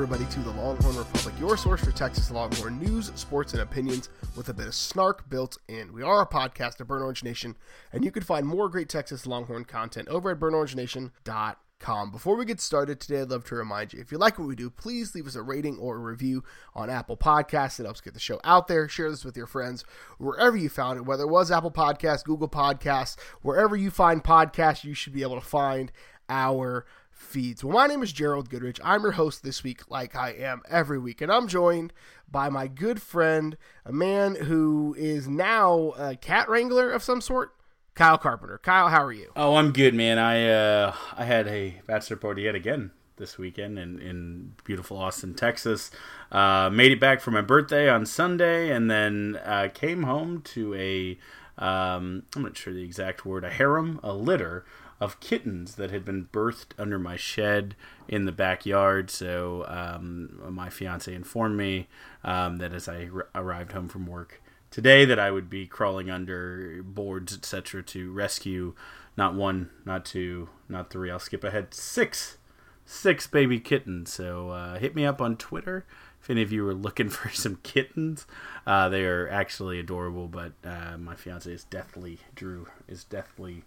everybody, to the Longhorn Republic, your source for Texas Longhorn news, sports, and opinions with a bit of snark built in. We are a podcast of Burnt Orange Nation, and you can find more great Texas Longhorn content over at burnorangenation.com. Before we get started today, I'd love to remind you if you like what we do, please leave us a rating or a review on Apple Podcasts. It helps get the show out there. Share this with your friends wherever you found it, whether it was Apple Podcasts, Google Podcasts, wherever you find podcasts, you should be able to find our feeds. Well, my name is Gerald Goodrich. I'm your host this week, like I am every week, and I'm joined by my good friend, a man who is now a cat wrangler of some sort, Kyle Carpenter. Kyle, how are you? Oh, I'm good, man. I uh, I had a bachelor party yet again this weekend in, in beautiful Austin, Texas. Uh, made it back for my birthday on Sunday, and then uh, came home to a um, I'm not sure the exact word, a harem, a litter of kittens that had been birthed under my shed in the backyard. So um, my fiance informed me um, that as I r- arrived home from work today, that I would be crawling under boards, etc., to rescue not one, not two, not three. I'll skip ahead six, six baby kittens. So uh, hit me up on Twitter if any of you are looking for some kittens. Uh, they are actually adorable, but uh, my fiance is deathly Drew is deathly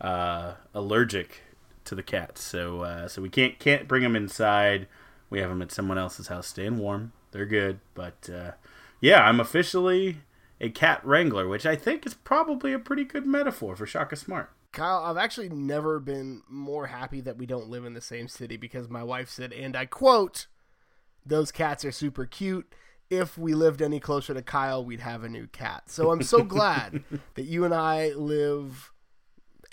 uh, allergic to the cats, so uh, so we can't can't bring them inside. We have them at someone else's house, staying warm. They're good, but uh, yeah, I'm officially a cat wrangler, which I think is probably a pretty good metaphor for Shaka Smart. Kyle, I've actually never been more happy that we don't live in the same city because my wife said, and I quote, "Those cats are super cute." If we lived any closer to Kyle, we'd have a new cat. So I'm so glad that you and I live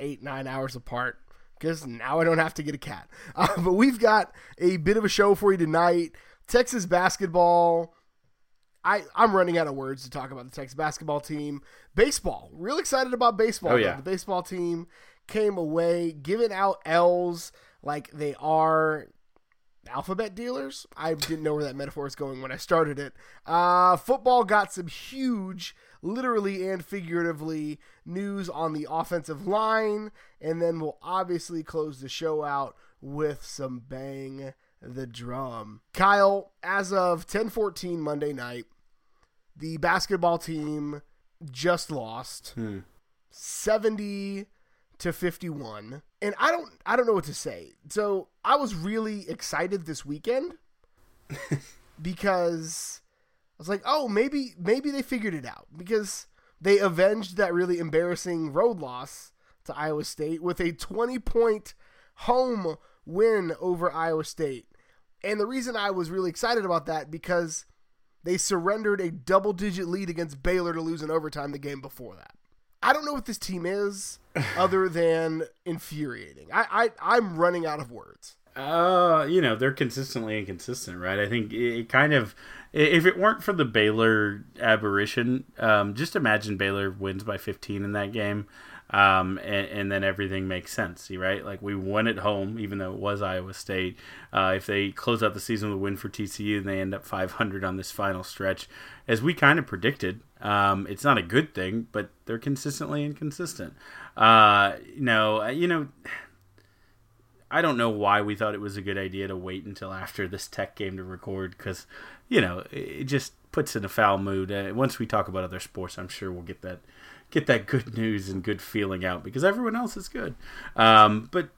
eight nine hours apart because now I don't have to get a cat. Uh, but we've got a bit of a show for you tonight. Texas basketball. I I'm running out of words to talk about the Texas basketball team. Baseball. Real excited about baseball. Oh, yeah. The baseball team came away giving out L's like they are alphabet dealers. I didn't know where that metaphor was going when I started it. Uh, football got some huge, literally and figuratively, news on the offensive line, and then we'll obviously close the show out with some bang the drum. Kyle, as of 10:14 Monday night, the basketball team just lost hmm. 70 to 51 and i don't i don't know what to say. So i was really excited this weekend because was like oh maybe maybe they figured it out because they avenged that really embarrassing road loss to iowa state with a 20 point home win over iowa state and the reason i was really excited about that because they surrendered a double digit lead against baylor to lose in overtime the game before that I don't know what this team is other than infuriating. I, I I'm running out of words. Uh, you know, they're consistently inconsistent, right? I think it, kind of, if it weren't for the Baylor aberration, um, just imagine Baylor wins by 15 in that game, um, and, and then everything makes sense, right? Like we won at home, even though it was Iowa State. Uh, if they close out the season with a win for TCU, and they end up 500 on this final stretch, as we kind of predicted. Um, it's not a good thing, but they're consistently inconsistent. Uh, no, you know. I don't know why we thought it was a good idea to wait until after this tech game to record because, you know, it just puts in a foul mood. Uh, once we talk about other sports, I'm sure we'll get that get that good news and good feeling out because everyone else is good. Um, but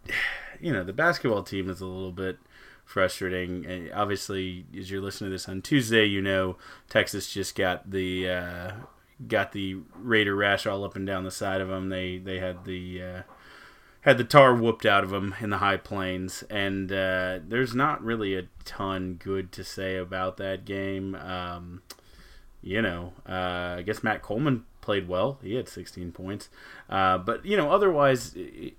you know, the basketball team is a little bit frustrating. obviously, as you're listening to this on Tuesday, you know Texas just got the uh, got the Raider rash all up and down the side of them. They they had the uh, had the tar whooped out of them in the high plains, and uh, there's not really a ton good to say about that game. Um, you know, uh, I guess Matt Coleman played well. He had 16 points, uh, but you know, otherwise, it,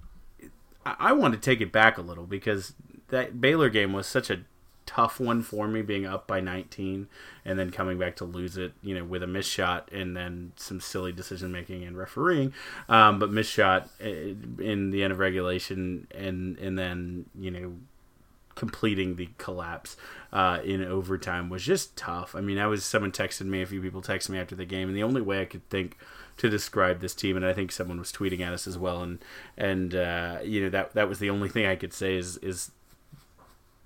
I want to take it back a little because that Baylor game was such a tough one for me, being up by 19 and then coming back to lose it, you know, with a miss shot and then some silly decision making and refereeing, um, but miss shot eh, in the end of regulation and and then you know completing the collapse uh, in overtime was just tough. I mean, I was someone texted me, a few people texted me after the game, and the only way I could think to describe this team, and I think someone was tweeting at us as well, and and uh, you know that that was the only thing I could say is is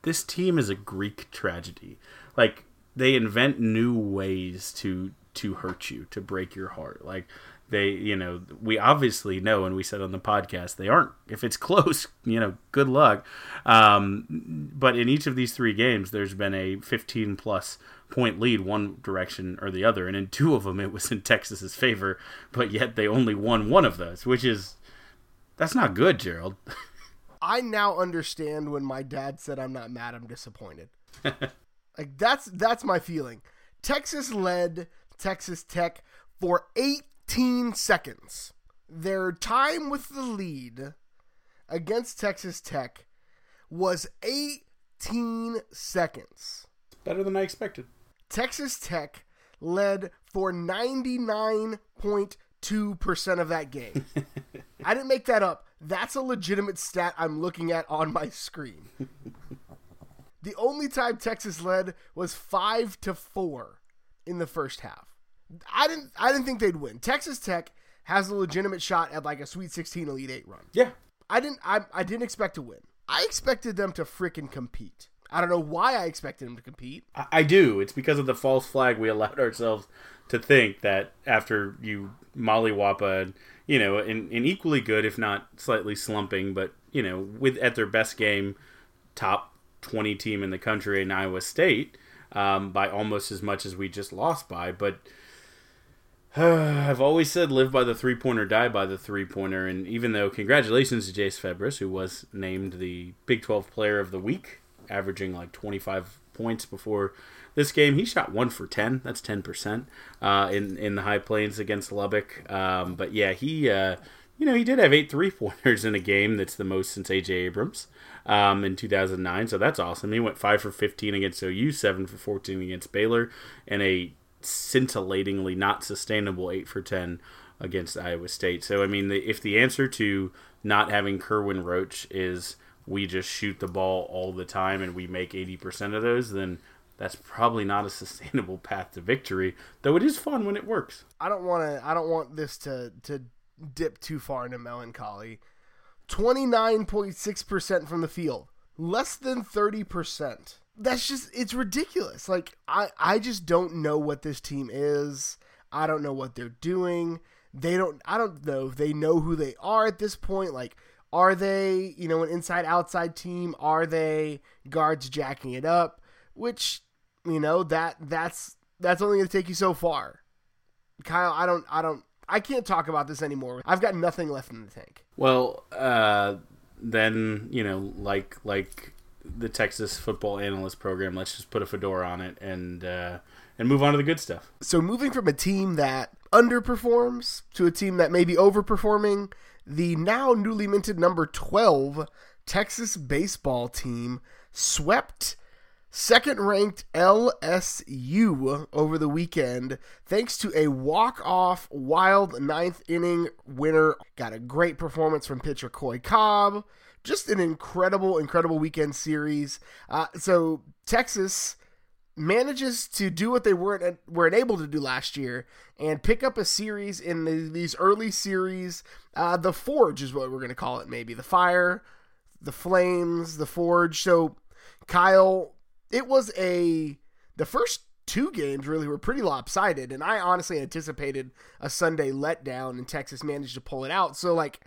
this team is a Greek tragedy. Like they invent new ways to to hurt you, to break your heart. Like they, you know, we obviously know, and we said on the podcast, they aren't. If it's close, you know, good luck. Um, but in each of these three games, there's been a 15 plus point lead one direction or the other, and in two of them, it was in Texas's favor. But yet they only won one of those, which is that's not good, Gerald. I now understand when my dad said I'm not mad, I'm disappointed. like that's that's my feeling. Texas led Texas Tech for 18 seconds. Their time with the lead against Texas Tech was 18 seconds. Better than I expected. Texas Tech led for 99.2% of that game. I didn't make that up. That's a legitimate stat I'm looking at on my screen. the only time Texas led was 5 to 4 in the first half. I didn't I didn't think they'd win. Texas Tech has a legitimate shot at like a Sweet 16 Elite 8 run. Yeah. I didn't I, I didn't expect to win. I expected them to freaking compete. I don't know why I expected him to compete. I, I do. It's because of the false flag we allowed ourselves to think that after you mollywop a you know, an, equally good, if not slightly slumping, but you know, with at their best game, top twenty team in the country in Iowa State um, by almost as much as we just lost by. But uh, I've always said live by the three pointer, die by the three pointer. And even though congratulations to Jase Febres, who was named the Big Twelve Player of the Week, averaging like twenty five points before this game, he shot one for ten. That's ten percent uh, in in the High Plains against Lubbock. Um, but yeah, he uh, you know he did have eight three pointers in a game. That's the most since AJ Abrams um, in 2009. So that's awesome. He went five for 15 against OU, seven for 14 against Baylor, and a scintillatingly not sustainable eight for 10 against Iowa State. So I mean, the, if the answer to not having Kerwin Roach is we just shoot the ball all the time and we make 80% of those, then that's probably not a sustainable path to victory. Though it is fun when it works. I don't want to. I don't want this to to dip too far into melancholy. Twenty nine point six percent from the field, less than thirty percent. That's just it's ridiculous. Like I I just don't know what this team is. I don't know what they're doing. They don't. I don't know if they know who they are at this point. Like are they, you know, an inside outside team? Are they guards jacking it up? Which you know that that's that's only going to take you so far. Kyle, I don't, I don't, I can't talk about this anymore. I've got nothing left in the tank. Well, uh, then you know, like like the Texas Football Analyst Program, let's just put a fedora on it and uh, and move on to the good stuff. So moving from a team that underperforms to a team that may be overperforming, the now newly minted number twelve Texas baseball team swept Second ranked LSU over the weekend, thanks to a walk off wild ninth inning winner. Got a great performance from pitcher Coy Cobb. Just an incredible, incredible weekend series. Uh, so, Texas manages to do what they weren't weren't able to do last year and pick up a series in the, these early series. Uh, the Forge is what we're going to call it, maybe the Fire, the Flames, the Forge. So Kyle, it was a the first two games really were pretty lopsided, and I honestly anticipated a Sunday letdown, and Texas managed to pull it out. So, like,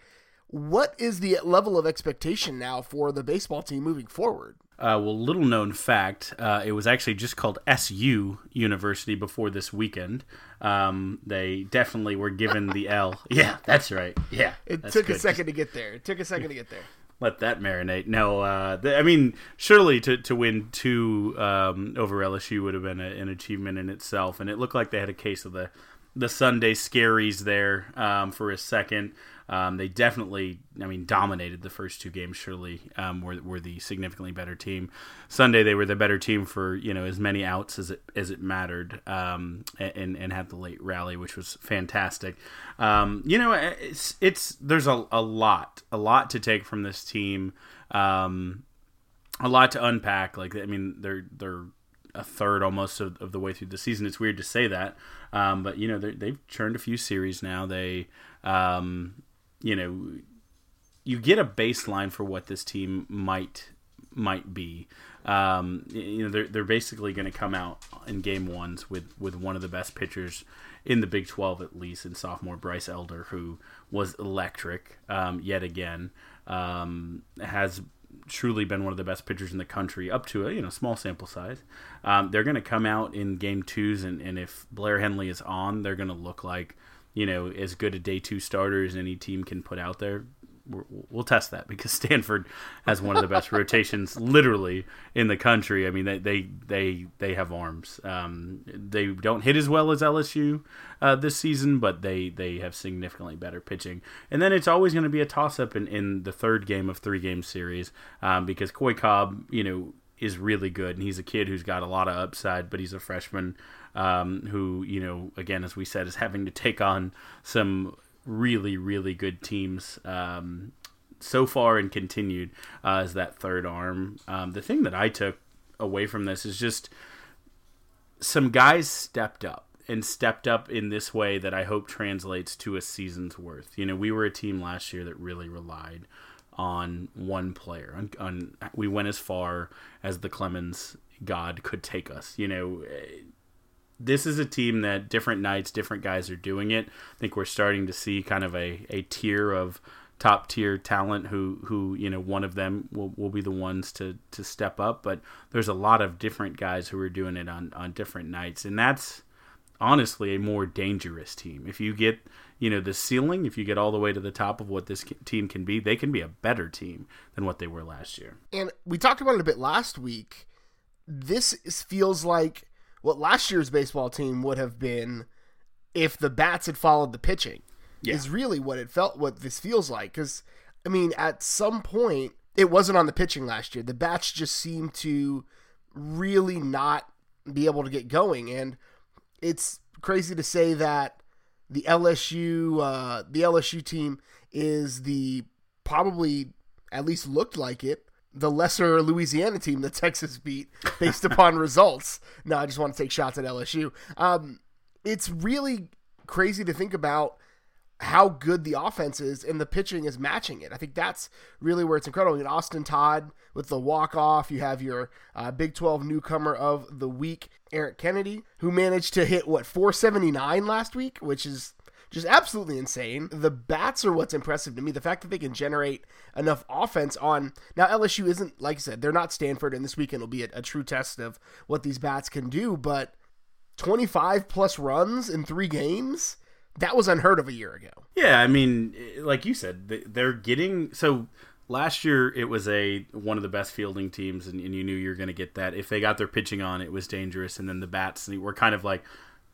what is the level of expectation now for the baseball team moving forward? Uh, well, little known fact, uh, it was actually just called SU University before this weekend. Um, they definitely were given the L. Yeah, that's right. Yeah, it took good. a second to get there. It took a second to get there let that marinate. No, uh, th- I mean, surely to, to win two um, over LSU would have been a, an achievement in itself, and it looked like they had a case of the the Sunday scaries there um, for a second. Um, they definitely, I mean, dominated the first two games. Surely um, were were the significantly better team. Sunday they were the better team for you know as many outs as it as it mattered, um, and and had the late rally, which was fantastic. Um, you know, it's it's there's a, a lot a lot to take from this team. Um, a lot to unpack. Like I mean, they're they're a third almost of, of the way through the season. It's weird to say that, um, but you know they've churned a few series now. They um, you know, you get a baseline for what this team might might be. Um, you know, they're they're basically going to come out in game ones with with one of the best pitchers in the Big Twelve at least, in sophomore Bryce Elder, who was electric um, yet again. Um, has truly been one of the best pitchers in the country up to a you know small sample size. Um, they're going to come out in game twos, and, and if Blair Henley is on, they're going to look like you know, as good a day two starter as any team can put out there. We will test that because Stanford has one of the best rotations, literally in the country. I mean, they they they, they have arms. Um, they don't hit as well as LSU uh, this season, but they they have significantly better pitching. And then it's always going to be a toss up in, in the third game of three game series um, because Coy Cobb, you know, is really good, and he's a kid who's got a lot of upside, but he's a freshman um, who, you know, again, as we said, is having to take on some really, really good teams um, so far and continued uh, as that third arm. Um, the thing that I took away from this is just some guys stepped up and stepped up in this way that I hope translates to a season's worth. You know, we were a team last year that really relied on one player. On, on we went as far as the Clemens God could take us. You know, this is a team that different nights, different guys are doing it. I think we're starting to see kind of a, a tier of top tier talent who who you know one of them will, will be the ones to to step up. But there's a lot of different guys who are doing it on on different nights. And that's honestly a more dangerous team. If you get you know the ceiling if you get all the way to the top of what this team can be they can be a better team than what they were last year. And we talked about it a bit last week. This feels like what last year's baseball team would have been if the bats had followed the pitching. Yeah. Is really what it felt what this feels like cuz I mean at some point it wasn't on the pitching last year. The bats just seemed to really not be able to get going and it's crazy to say that the LSU uh, the LSU team is the probably at least looked like it the lesser Louisiana team that Texas beat based upon results. No, I just want to take shots at LSU. Um, it's really crazy to think about how good the offense is and the pitching is matching it. I think that's really where it's incredible. You Austin Todd with the walk off. You have your uh, Big 12 newcomer of the week, Eric Kennedy, who managed to hit what 479 last week, which is just absolutely insane. The bats are what's impressive to me. The fact that they can generate enough offense on now LSU isn't like I said they're not Stanford, and this weekend will be a, a true test of what these bats can do. But 25 plus runs in three games that was unheard of a year ago. Yeah, I mean, like you said, they're getting so last year it was a one of the best fielding teams and, and you knew you were going to get that if they got their pitching on it was dangerous and then the bats were kind of like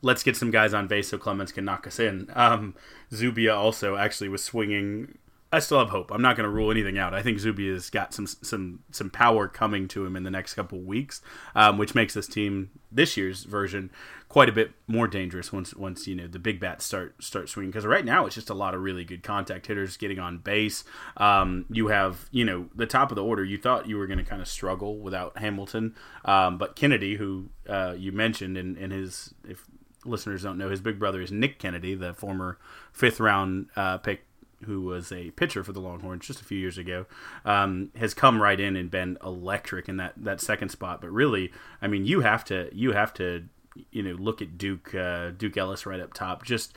let's get some guys on base so Clemens can knock us in. Um, Zubia also actually was swinging. I still have hope. I'm not going to rule anything out. I think Zubia's got some some some power coming to him in the next couple weeks, um, which makes this team this year's version quite a bit more dangerous once once you know the big bats start start swinging. Because right now it's just a lot of really good contact hitters getting on base. Um, you have you know the top of the order. You thought you were going to kind of struggle without Hamilton, um, but Kennedy, who uh, you mentioned in, in his if listeners don't know, his big brother is Nick Kennedy, the former fifth round uh, pick who was a pitcher for the Longhorns just a few years ago, um, has come right in and been electric in that, that second spot. But really, I mean, you have to you have to you know look at Duke uh, Duke Ellis right up top, just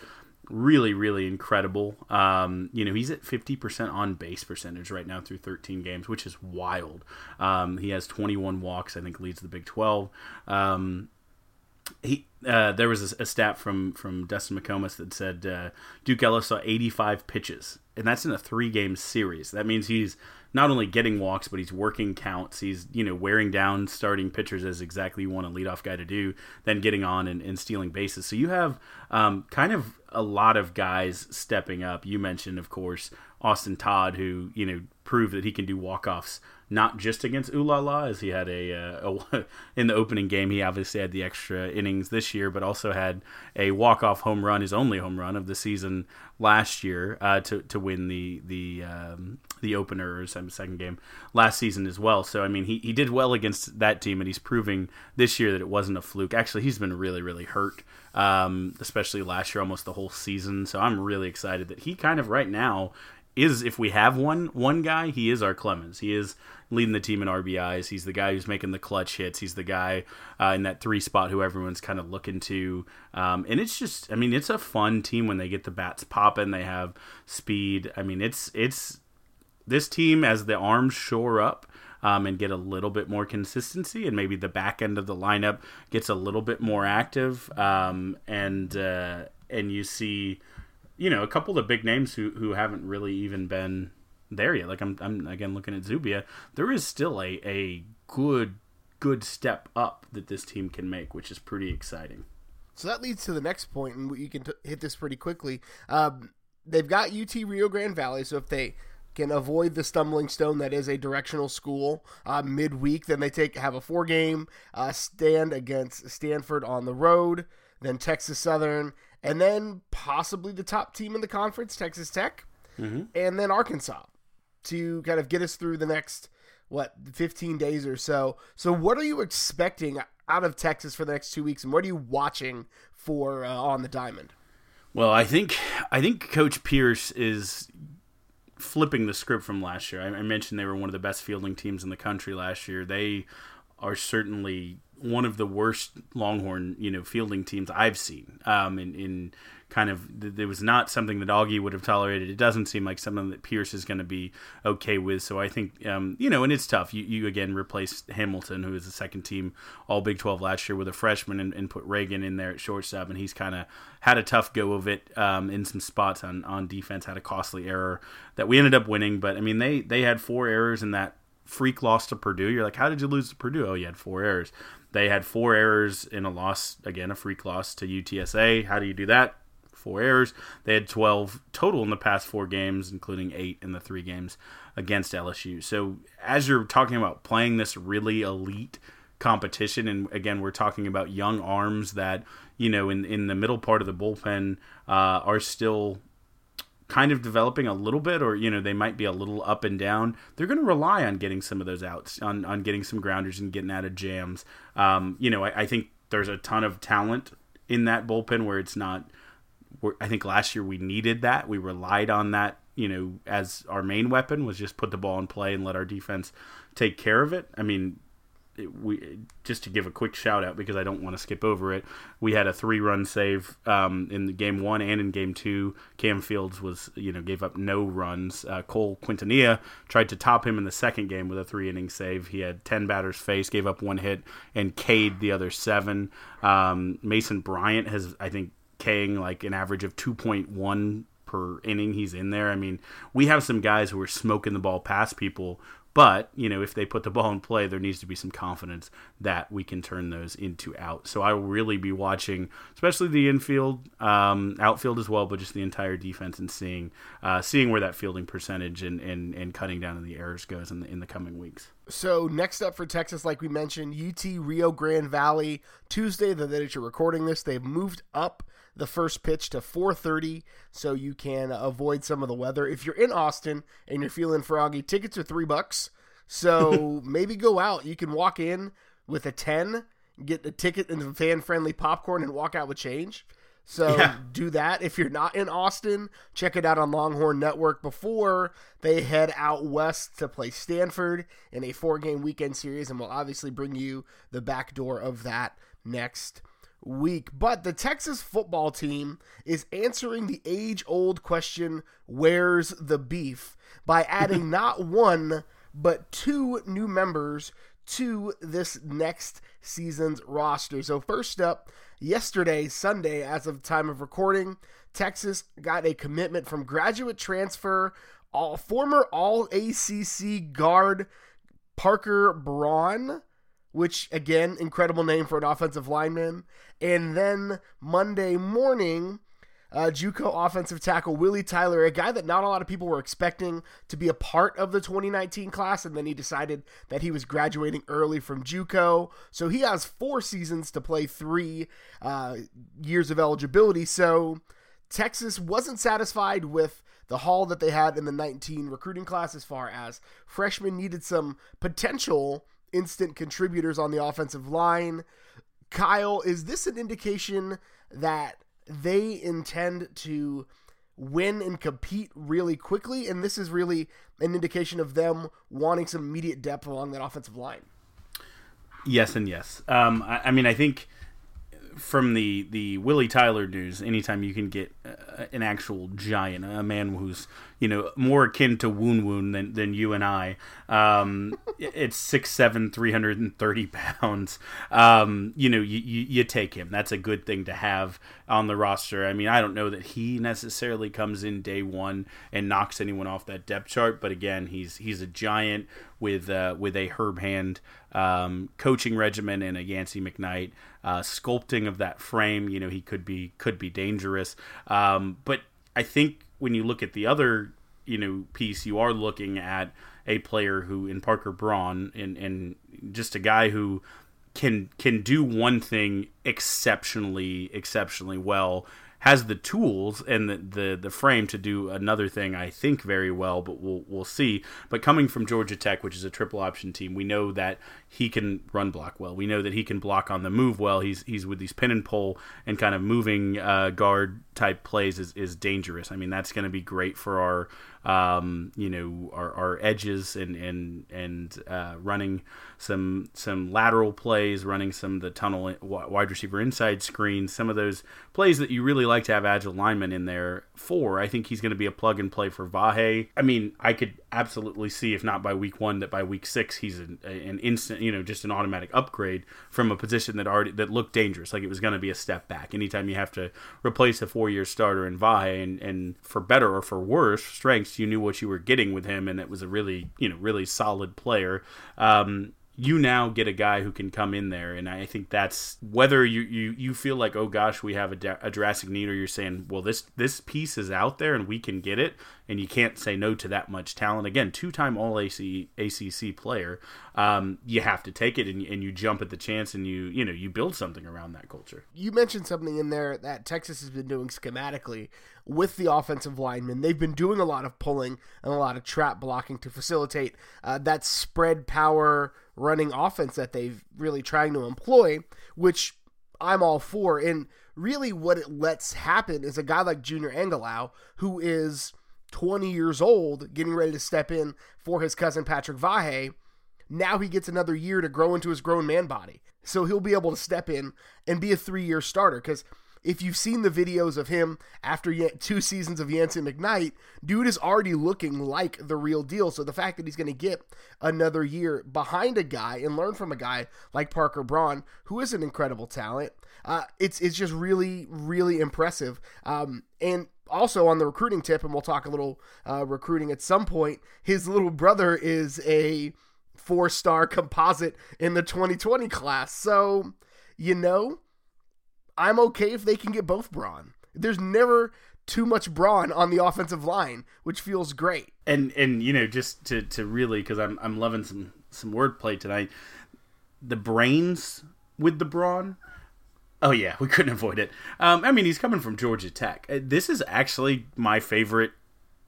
really really incredible. Um, you know he's at fifty percent on base percentage right now through thirteen games, which is wild. Um, he has twenty one walks, I think leads the Big Twelve. Um, he uh, there was a, a, stat from from Dustin McComas that said uh, Duke Ellis saw 85 pitches, and that's in a three game series. That means he's not only getting walks, but he's working counts. He's you know wearing down starting pitchers as exactly you want a leadoff guy to do. Then getting on and, and stealing bases. So you have um, kind of a lot of guys stepping up. You mentioned, of course, Austin Todd, who you know proved that he can do walk offs not just against Ulala, as he had a, uh, a, in the opening game. He obviously had the extra innings this year, but also had a walk off home run, his only home run of the season last year uh, to to win the the um, the opener or second game last season as well. So I mean, he he did well against that team, and he's proving this year that it wasn't a fluke. Actually, he's been really really hurt, um, especially last year, almost the whole season. So I'm really excited that he kind of right now is if we have one one guy, he is our Clemens. He is leading the team in RBIs. He's the guy who's making the clutch hits. He's the guy uh, in that three spot who everyone's kind of looking to. Um, and it's just, I mean, it's a fun team when they get the bats popping. They have speed. I mean, it's it's this team as the arms shore up. Um, and get a little bit more consistency, and maybe the back end of the lineup gets a little bit more active, um, and uh, and you see, you know, a couple of the big names who who haven't really even been there yet. Like I'm, I'm again looking at Zubia. There is still a a good good step up that this team can make, which is pretty exciting. So that leads to the next point, and you can t- hit this pretty quickly. Um, they've got UT Rio Grande Valley, so if they can avoid the stumbling stone that is a directional school uh, midweek, then they take have a four game uh, stand against Stanford on the road, then Texas Southern, and then possibly the top team in the conference, Texas Tech, mm-hmm. and then Arkansas to kind of get us through the next what 15 days or so. So what are you expecting out of Texas for the next 2 weeks and what are you watching for uh, on the diamond? Well, I think I think coach Pierce is flipping the script from last year. I, I mentioned they were one of the best fielding teams in the country last year. They are certainly one of the worst Longhorn, you know, fielding teams I've seen. Um, in, in kind of there was not something that Augie would have tolerated. It doesn't seem like something that Pierce is going to be okay with. So I think um, you know, and it's tough. You you again replace Hamilton, who is the second team All Big Twelve last year, with a freshman, and, and put Reagan in there at shortstop, and he's kind of had a tough go of it um, in some spots on on defense. Had a costly error that we ended up winning, but I mean they they had four errors in that freak loss to Purdue. You're like, how did you lose to Purdue? Oh, you had four errors. They had four errors in a loss, again, a freak loss to UTSA. How do you do that? four errors. They had 12 total in the past four games, including eight in the three games against LSU. So, as you're talking about playing this really elite competition, and again, we're talking about young arms that, you know, in, in the middle part of the bullpen uh, are still kind of developing a little bit or you know they might be a little up and down they're going to rely on getting some of those outs on, on getting some grounders and getting out of jams um, you know I, I think there's a ton of talent in that bullpen where it's not I think last year we needed that. We relied on that, you know, as our main weapon was just put the ball in play and let our defense take care of it. I mean, we just to give a quick shout out because I don't want to skip over it. We had a three run save um, in game one and in game two. Cam Fields was you know gave up no runs. Uh, Cole Quintanilla tried to top him in the second game with a three inning save. He had ten batters faced, gave up one hit, and K'd the other seven. Um, Mason Bryant has I think King like an average of 2.1 per inning he's in there. I mean, we have some guys who are smoking the ball past people, but, you know, if they put the ball in play, there needs to be some confidence that we can turn those into out. So I will really be watching, especially the infield, um, outfield as well, but just the entire defense and seeing uh, seeing where that fielding percentage and, and, and cutting down on the errors goes in the, in the coming weeks. So next up for Texas, like we mentioned, UT Rio Grande Valley, Tuesday, the day that you're recording this, they've moved up the first pitch to 4:30 so you can avoid some of the weather. If you're in Austin and you're feeling froggy, tickets are 3 bucks. So maybe go out. You can walk in with a 10, get a ticket and fan-friendly popcorn and walk out with change. So yeah. do that. If you're not in Austin, check it out on Longhorn Network before they head out west to play Stanford in a four game weekend series. And we'll obviously bring you the back door of that next week. But the Texas football team is answering the age old question where's the beef? by adding not one, but two new members to this next season's roster. So, first up, yesterday, Sunday, as of time of recording, Texas got a commitment from graduate transfer, all former All ACC guard Parker Braun which again, incredible name for an offensive lineman. And then Monday morning, uh, JUCO offensive tackle Willie Tyler, a guy that not a lot of people were expecting to be a part of the 2019 class, and then he decided that he was graduating early from JUCO, so he has four seasons to play three uh, years of eligibility. So Texas wasn't satisfied with the haul that they had in the 19 recruiting class as far as freshmen needed some potential instant contributors on the offensive line. Kyle, is this an indication that they intend to win and compete really quickly? And this is really an indication of them wanting some immediate depth along that offensive line. Yes, and yes. Um, I, I mean, I think from the the Willie Tyler news, anytime you can get uh, an actual giant, a man who's you know more akin to Woon Woon than, than you and I, um, it's six seven, three hundred and thirty pounds. Um, you know, you, you, you take him. That's a good thing to have on the roster. I mean, I don't know that he necessarily comes in day one and knocks anyone off that depth chart, but again, he's he's a giant with uh, with a Herb Hand um, coaching regimen and a Yancy McKnight uh, sculpting of that frame. You know, he could be could be dangerous. Um, but I think when you look at the other you know piece, you are looking at a player who in Parker Braun and and just a guy who can can do one thing exceptionally exceptionally well has the tools and the, the, the frame to do another thing I think very well, but we'll we'll see. But coming from Georgia Tech, which is a triple option team, we know that he can run block well. We know that he can block on the move well. He's he's with these pin and pull and kind of moving uh, guard type plays is, is dangerous. I mean that's going to be great for our um, you know our, our edges and and and uh, running some some lateral plays, running some of the tunnel wide receiver inside screens, some of those plays that you really like to have agile linemen in there for. I think he's going to be a plug and play for Vahe. I mean, I could absolutely see if not by week one, that by week six he's an, an instant, you know, just an automatic upgrade from a position that already that looked dangerous, like it was going to be a step back. Anytime you have to replace a four year starter in Vahe, and and for better or for worse strengths, you knew what you were getting with him, and it was a really you know really solid player. Um, you now get a guy who can come in there, and I think that's whether you you, you feel like oh gosh we have a, a drastic need, or you're saying well this this piece is out there and we can get it, and you can't say no to that much talent. Again, two time All AC, ACC player, um, you have to take it and, and you jump at the chance and you you know you build something around that culture. You mentioned something in there that Texas has been doing schematically with the offensive linemen. They've been doing a lot of pulling and a lot of trap blocking to facilitate uh, that spread power running offense that they've really trying to employ, which I'm all for. And really, what it lets happen is a guy like Junior Angilau, who is 20 years old, getting ready to step in for his cousin Patrick Vahe. Now he gets another year to grow into his grown man body. So he'll be able to step in and be a three year starter. Because if you've seen the videos of him after two seasons of Yancy McKnight, dude is already looking like the real deal. So the fact that he's going to get another year behind a guy and learn from a guy like Parker Braun, who is an incredible talent, uh, it's it's just really really impressive. Um, and also on the recruiting tip, and we'll talk a little uh, recruiting at some point. His little brother is a four star composite in the 2020 class, so you know I'm okay if they can get both brawn. There's never too much brawn on the offensive line, which feels great. And and you know just to to really because I'm I'm loving some some wordplay tonight. The brains with the brawn. Oh yeah, we couldn't avoid it. Um, I mean, he's coming from Georgia Tech. Uh, this is actually my favorite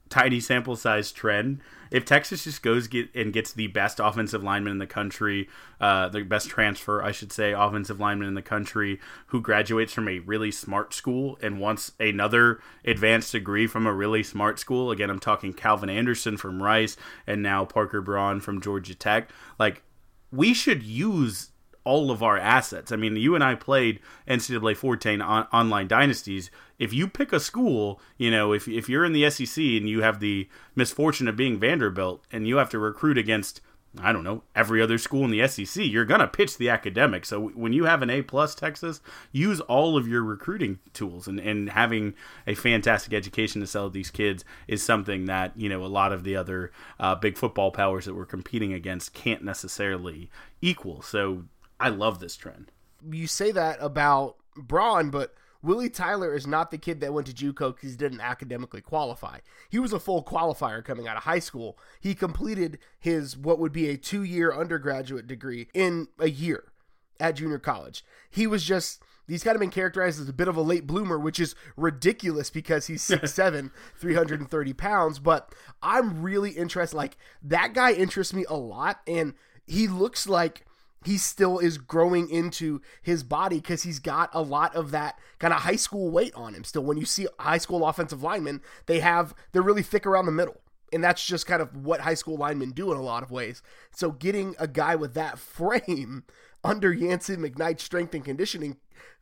tiny sample size trend if Texas just goes get and gets the best offensive lineman in the country, uh, the best transfer, I should say, offensive lineman in the country, who graduates from a really smart school and wants another advanced degree from a really smart school. Again, I'm talking Calvin Anderson from Rice and now Parker Braun from Georgia Tech. Like, we should use all of our assets. I mean, you and I played NCAA 14 on, online dynasties. If you pick a school, you know, if if you're in the SEC and you have the misfortune of being Vanderbilt and you have to recruit against I don't know, every other school in the SEC, you're going to pitch the academic. So when you have an A plus Texas, use all of your recruiting tools and, and having a fantastic education to sell these kids is something that, you know, a lot of the other uh, big football powers that we're competing against can't necessarily equal. So I love this trend. You say that about Braun, but Willie Tyler is not the kid that went to JUCO because he didn't academically qualify. He was a full qualifier coming out of high school. He completed his what would be a two-year undergraduate degree in a year at junior college. He was just he's kind of been characterized as a bit of a late bloomer, which is ridiculous because he's 6'7, 330 pounds. But I'm really interested. Like, that guy interests me a lot. And he looks like he still is growing into his body because he's got a lot of that kind of high school weight on him. Still, when you see high school offensive linemen, they have they're really thick around the middle. And that's just kind of what high school linemen do in a lot of ways. So getting a guy with that frame under Yancy McKnight's strength and conditioning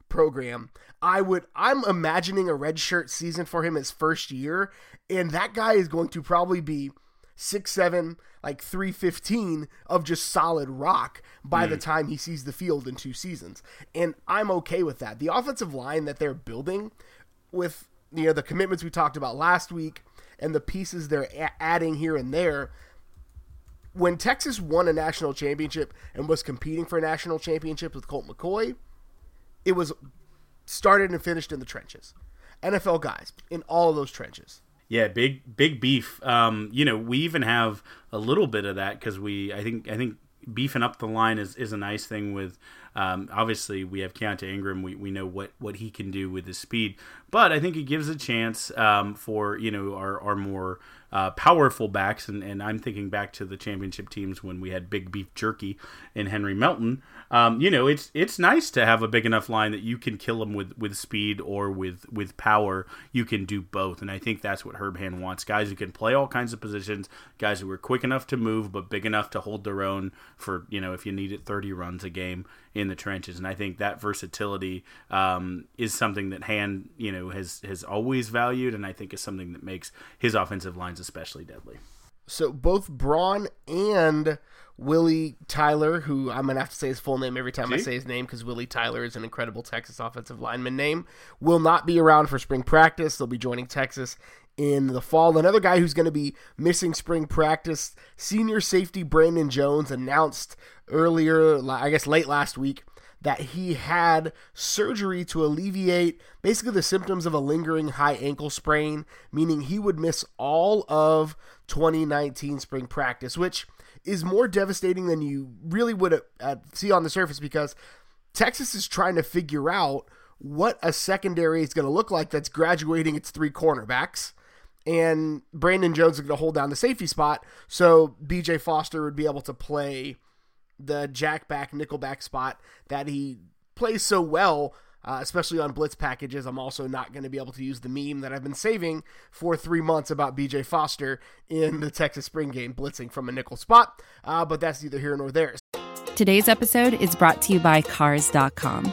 program, I would I'm imagining a redshirt season for him his first year, and that guy is going to probably be six seven, like three fifteen of just solid rock by mm. the time he sees the field in two seasons, and I'm okay with that. The offensive line that they're building with you know the commitments we talked about last week and the pieces they're a- adding here and there. When Texas won a national championship and was competing for a national championship with Colt McCoy, it was started and finished in the trenches. NFL guys in all of those trenches. Yeah, big big beef. Um, you know, we even have a little bit of that because we, I think, I think beefing up the line is, is a nice thing with um, obviously we have Keaontay Ingram. We, we know what, what he can do with his speed. But I think it gives a chance um, for you know our, our more uh, powerful backs. And, and I'm thinking back to the championship teams when we had Big Beef Jerky and Henry Melton um, you know, it's it's nice to have a big enough line that you can kill them with, with speed or with with power. You can do both, and I think that's what Herb Hand wants: guys who can play all kinds of positions, guys who are quick enough to move but big enough to hold their own for you know if you need it, 30 runs a game in the trenches. And I think that versatility um, is something that Hand you know has has always valued, and I think is something that makes his offensive lines especially deadly. So both Braun and Willie Tyler, who I'm gonna have to say his full name every time? I say his name because Willie Tyler is an incredible Texas offensive lineman name, will not be around for spring practice. They'll be joining Texas in the fall. Another guy who's going to be missing spring practice, senior safety Brandon Jones announced earlier, I guess late last week, that he had surgery to alleviate basically the symptoms of a lingering high ankle sprain, meaning he would miss all of 2019 spring practice, which is more devastating than you really would uh, see on the surface because Texas is trying to figure out what a secondary is going to look like that's graduating its three cornerbacks. And Brandon Jones is going to hold down the safety spot, so BJ Foster would be able to play the jackback, nickelback spot that he plays so well uh, especially on blitz packages. I'm also not going to be able to use the meme that I've been saving for three months about BJ Foster in the Texas spring game blitzing from a nickel spot, uh, but that's neither here nor there. Today's episode is brought to you by Cars.com.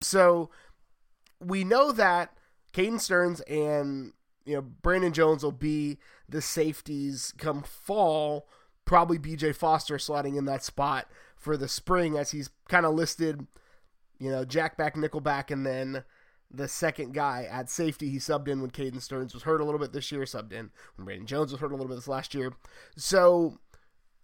So we know that Caden Sterns and you know Brandon Jones will be the safeties come fall. Probably BJ Foster slotting in that spot for the spring as he's kind of listed, you know, jackback, nickelback, and then the second guy at safety. He subbed in when Caden Sterns was hurt a little bit this year, subbed in when Brandon Jones was hurt a little bit this last year. So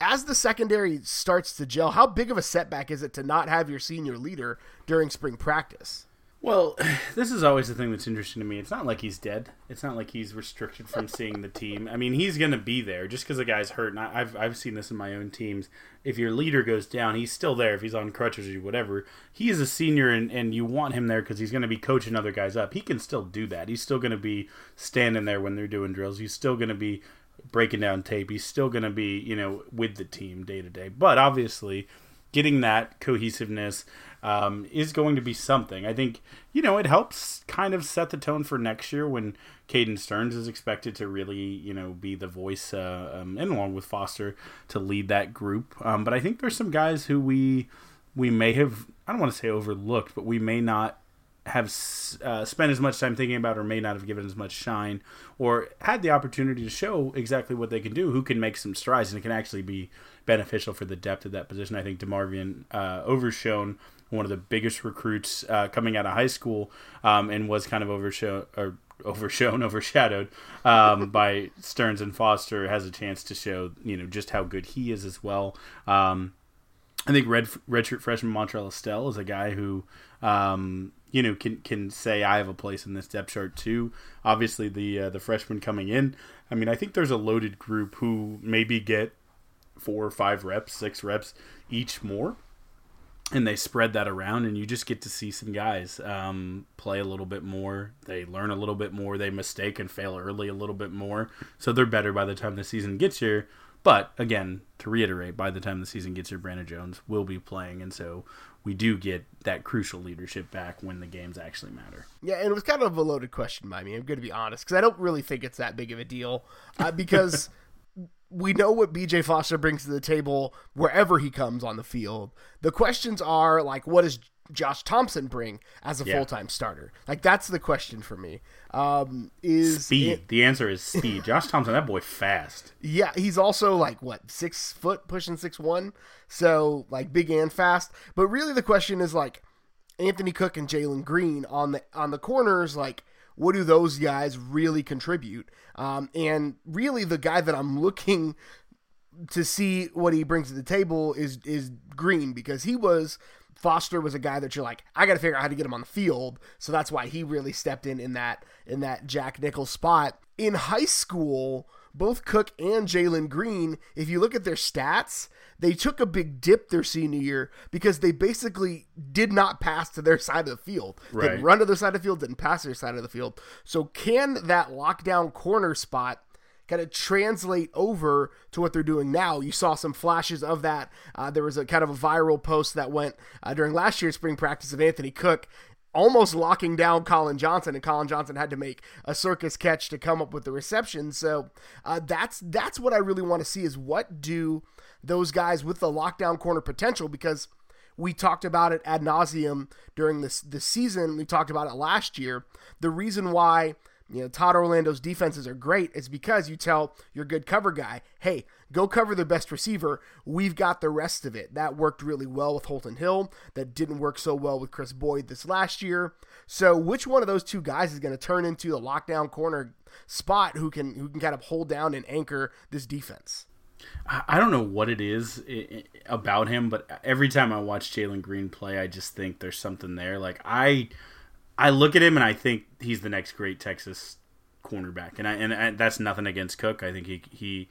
as the secondary starts to gel, how big of a setback is it to not have your senior leader during spring practice? Well, this is always the thing that's interesting to me. It's not like he's dead. It's not like he's restricted from seeing the team. I mean, he's going to be there just because the guy's hurt. And I, I've I've seen this in my own teams. If your leader goes down, he's still there. If he's on crutches or whatever, he is a senior, and, and you want him there because he's going to be coaching other guys up. He can still do that. He's still going to be standing there when they're doing drills. He's still going to be breaking down tape. He's still going to be you know with the team day to day. But obviously, getting that cohesiveness um, is going to be something. I think, you know, it helps kind of set the tone for next year when Caden Sterns is expected to really, you know, be the voice, uh, um, and along with Foster to lead that group. Um, but I think there's some guys who we we may have, I don't want to say overlooked, but we may not have uh, spent as much time thinking about or may not have given as much shine or had the opportunity to show exactly what they can do, who can make some strides and it can actually be beneficial for the depth of that position. I think DeMarvion uh, Overshown one of the biggest recruits uh, coming out of high school, um, and was kind of overshown or overshadowed um, by Sterns and Foster. Has a chance to show you know just how good he is as well. Um, I think red redshirt freshman Montrell Estell is a guy who um, you know can can say I have a place in this depth chart too. Obviously the uh, the freshman coming in. I mean I think there's a loaded group who maybe get four or five reps, six reps each more and they spread that around and you just get to see some guys um, play a little bit more they learn a little bit more they mistake and fail early a little bit more so they're better by the time the season gets here but again to reiterate by the time the season gets here brandon jones will be playing and so we do get that crucial leadership back when the games actually matter yeah and it was kind of a loaded question by me i'm going to be honest because i don't really think it's that big of a deal uh, because we know what BJ Foster brings to the table wherever he comes on the field. The questions are like, what does Josh Thompson bring as a yeah. full time starter? Like that's the question for me. Um, is speed? It, the answer is speed. Josh Thompson, that boy, fast. Yeah, he's also like what six foot, pushing six one, so like big and fast. But really, the question is like Anthony Cook and Jalen Green on the on the corners, like what do those guys really contribute? Um, and really, the guy that I'm looking to see what he brings to the table is is Green because he was Foster was a guy that you're like I got to figure out how to get him on the field, so that's why he really stepped in in that in that Jack Nichols spot in high school both Cook and Jalen Green, if you look at their stats, they took a big dip their senior year because they basically did not pass to their side of the field. Right. Didn't run to their side of the field, didn't pass to their side of the field. So can that lockdown corner spot kind of translate over to what they're doing now. You saw some flashes of that. Uh, there was a kind of a viral post that went uh, during last year's spring practice of Anthony Cook almost locking down Collin Johnson, and Collin Johnson had to make a circus catch to come up with the reception. So uh, that's that's what I really want to see is what do those guys with the lockdown corner potential because we talked about it ad nauseum during this this season. We talked about it last year. The reason why you know Todd Orlando's defenses are great It's because you tell your good cover guy, hey, Go cover the best receiver. We've got the rest of it. That worked really well with Holton Hill. That didn't work so well with Kris Boyd this last year. So which one of those two guys is going to turn into the lockdown corner spot who can who can kind of hold down and anchor this defense? I don't know what it is about him, but every time I watch Jalen Green play, I just think there's something there. Like I, I look at him and I think he's the next great Texas cornerback, and I and I, that's nothing against Cook. I think he he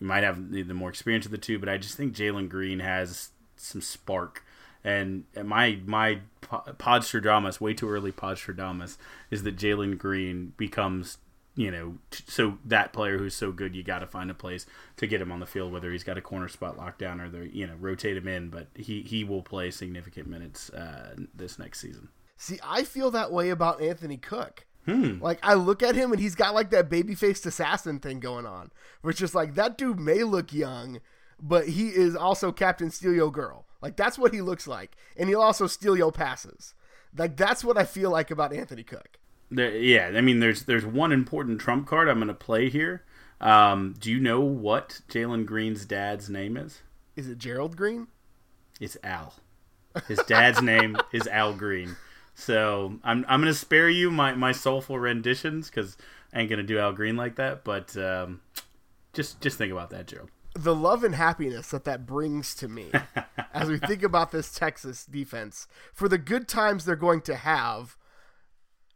might have the, more experience of the two, but I just think Jalen Green has some spark. And my my Podstradamus, way too early Podstradamus, is that Jalen Green becomes you know, so that player who's so good, you got to find a place to get him on the field, whether he's got a corner spot locked down or the you know rotate him in. But he he will play significant minutes uh, this next season. See, I feel that way about Anthony Cook. Hmm. Like I look at him and he's got like that baby faced assassin thing going on, which is like that dude may look young, but he is also Captain Steal Your Girl. Like that's what he looks like, and he'll also steal your passes. Like that's what I feel like about Anthony Cook. The, yeah, I mean, there's there's one important trump card I'm going to play here. Um, do you know what Jalen Green's dad's name is? Is it Gerald Green? It's Al. His dad's name is Al Green. So I'm I'm gonna spare you my, my soulful renditions because I ain't gonna do Al Green like that. But um, just just think about that, Joe. The love and happiness that that brings to me as we think about this Texas defense for the good times they're going to have.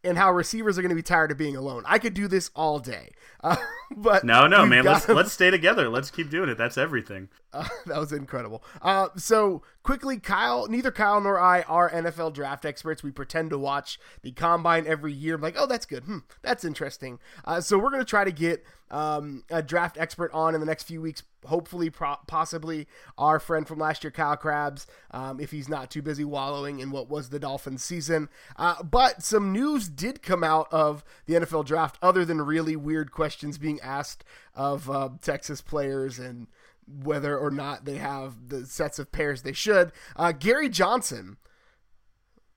And how receivers are going to be tired of being alone. I could do this all day. Uh, but no, no, man. Let's let's stay together. Let's keep doing it. That's everything. Uh, that was incredible. Uh, so quickly, Kyle. Neither Kyle nor I are NFL draft experts. We pretend to watch the combine every year. I'm like, oh, that's good. Hmm, that's interesting. Uh, so we're going to try to get um, a draft expert on in the next few weeks. Hopefully, pro- possibly our friend from last year, Kyle Crabbs, um, if he's not too busy wallowing in what was the Dolphins season. Uh, but some news did come out of the NFL draft, other than really weird questions being asked of uh, Texas players and whether or not they have the sets of pairs they should. Uh, Gary Johnson,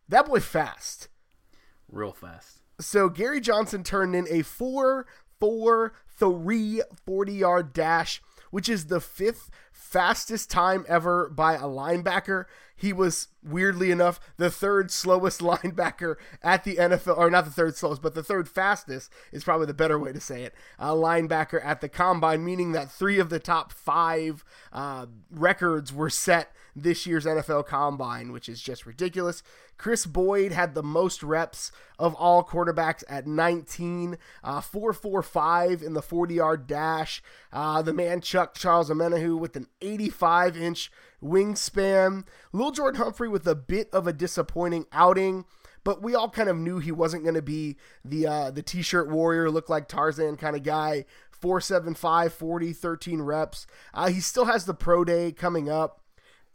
that boy fast. Real fast. So Gary Johnson turned in a 4 4 3 40 yard dash, which is the fifth fastest time ever by a linebacker. He was weirdly enough the third slowest linebacker at the NFL, or not the third slowest, but the third fastest is probably the better way to say it. A linebacker at the combine, meaning that three of the top five uh, records were set this year's NFL Combine, which is just ridiculous. Kris Boyd had the most reps of all quarterbacks at 19, uh, 445 in the 40 yard dash. Uh, the man Chuck Charles Omenihu with an 85 inch wingspan. Lil Jordan Humphrey with a bit of a disappointing outing but we all kind of knew he wasn't going to be the uh, the t-shirt warrior, look like Tarzan kind of guy. 475, 40, 13 reps. Uh, he still has the pro day coming up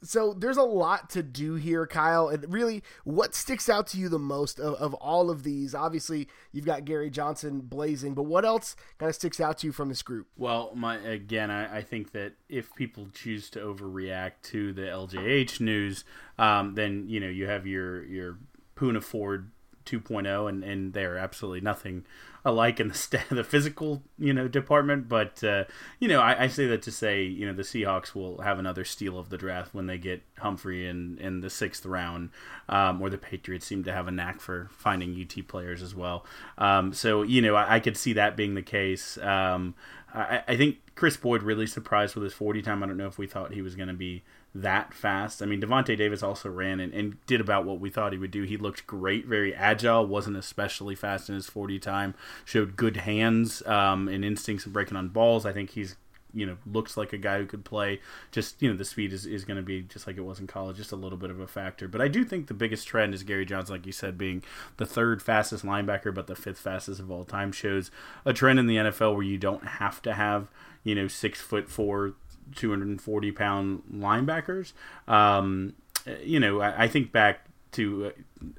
so there's a lot to do here, Kyle. And really, what sticks out to you the most of, of all of these? Obviously, you've got Gary Johnson blazing, but what else kind of sticks out to you from this group? Well, my again, I, I think that if people choose to overreact to the LJH news, um, then you know you have your your Poona Ford 2.0, and and they're absolutely nothing alike in the st- the physical you know department. But uh, you know, I, I, say that to say you know the Seahawks will have another steal of the draft when they get Humphrey in in the sixth round, um, or the Patriots seem to have a knack for finding UT players as well. Um, so you know, I, I, could see that being the case. Um, I, I think Kris Boyd really surprised with his 40 time. I don't know if we thought he was going to be that fast. I mean, Davante Davis also ran and, and, did about what we thought he would do. He looked great, very agile, wasn't especially fast in his 40 time, showed good hands um, and instincts of breaking on balls. I think he's you know looks like a guy who could play just you know the speed is, is going to be just like it was in college just a little bit of a factor but i do think the biggest trend is gary johnson like you said being the third fastest linebacker but the fifth fastest of all time shows a trend in the nfl where you don't have to have you know six foot four 240 pound linebackers. Um, you know, I, I, think back to uh,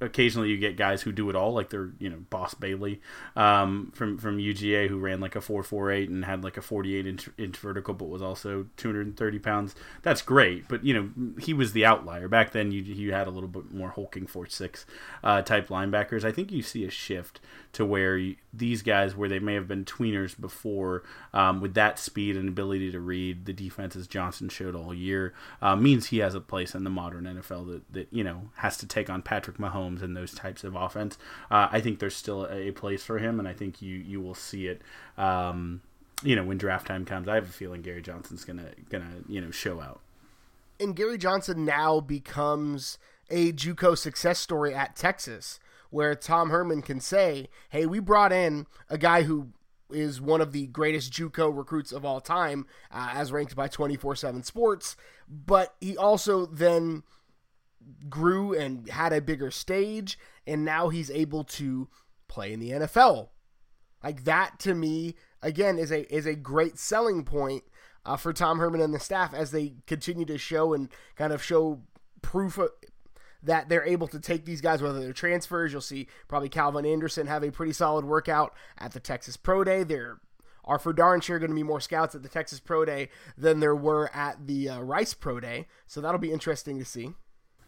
occasionally you get guys who do it all, like they're you know Boss Bailey um, from from UGA who ran like a four four eight and had like a forty eight inch, inch vertical, but was also two hundred and thirty pounds. That's great, but you know he was the outlier back then. You you had a little bit more hulking four six uh, type linebackers. I think you see a shift to where you, these guys, where they may have been tweeners before, um, with that speed and ability to read the defenses Johnson showed all year, uh, means he has a place in the modern NFL that that you know has to take on Patrick Mahomes Mahomes and those types of offense, uh, I think there's still a place for him, and I think you you will see it. Um, you know, when draft time comes, I have a feeling Gary Johnson's gonna gonna you know show out. And Gary Johnson now becomes a JUCO success story at Texas, where Tom Herman can say, "Hey, we brought in a guy who is one of the greatest JUCO recruits of all time, uh, as ranked by 24/7 Sports." But he also then grew and had a bigger stage, and now he's able to play in the NFL. Like that to me, again, is a is a great selling point uh, for Tom Herman and the staff as they continue to show and kind of show proof of, that they're able to take these guys, whether they're transfers. You'll see probably Calvin Anderson have a pretty solid workout at the Texas Pro Day. There are for darn sure going to be more scouts at the Texas Pro Day than there were at the uh, Rice Pro Day. So that'll be interesting to see.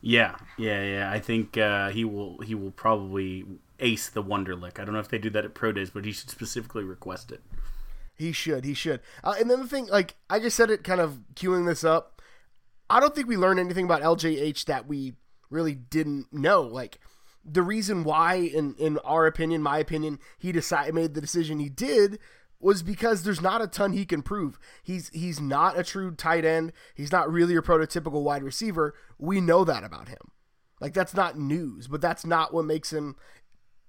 Yeah, yeah, yeah. I think uh, he will. He will probably ace the Wonderlic. I don't know if they do that at pro days, but he should specifically request it. He should. He should. Uh, and then the thing, like I just said, it kind of queuing this up. I don't think we learned anything about LJH that we really didn't know. Like the reason why, in in our opinion, my opinion, he decided made the decision he did was because there's not a ton he can prove. He's he's not a true tight end. He's not really a prototypical wide receiver. We know that about him. Like that's not news, but that's not what makes him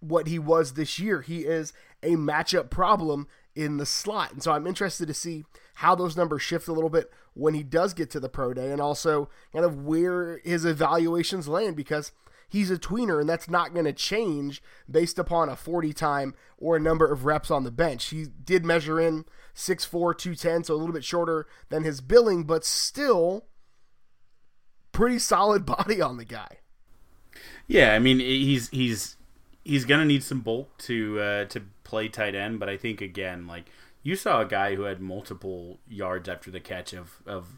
what he was this year. He is a matchup problem in the slot. And so I'm interested to see how those numbers shift a little bit when he does get to the pro day and also kind of where his evaluations land because he's a tweener and that's not going to change based upon a 40 time or a number of reps on the bench. He did measure in 6'4, 210, so a little bit shorter than his billing, but still pretty solid body on the guy. Yeah, I mean he's he's he's gonna need some bulk to uh, to play tight end, but I think again, like you saw a guy who had multiple yards after the catch of of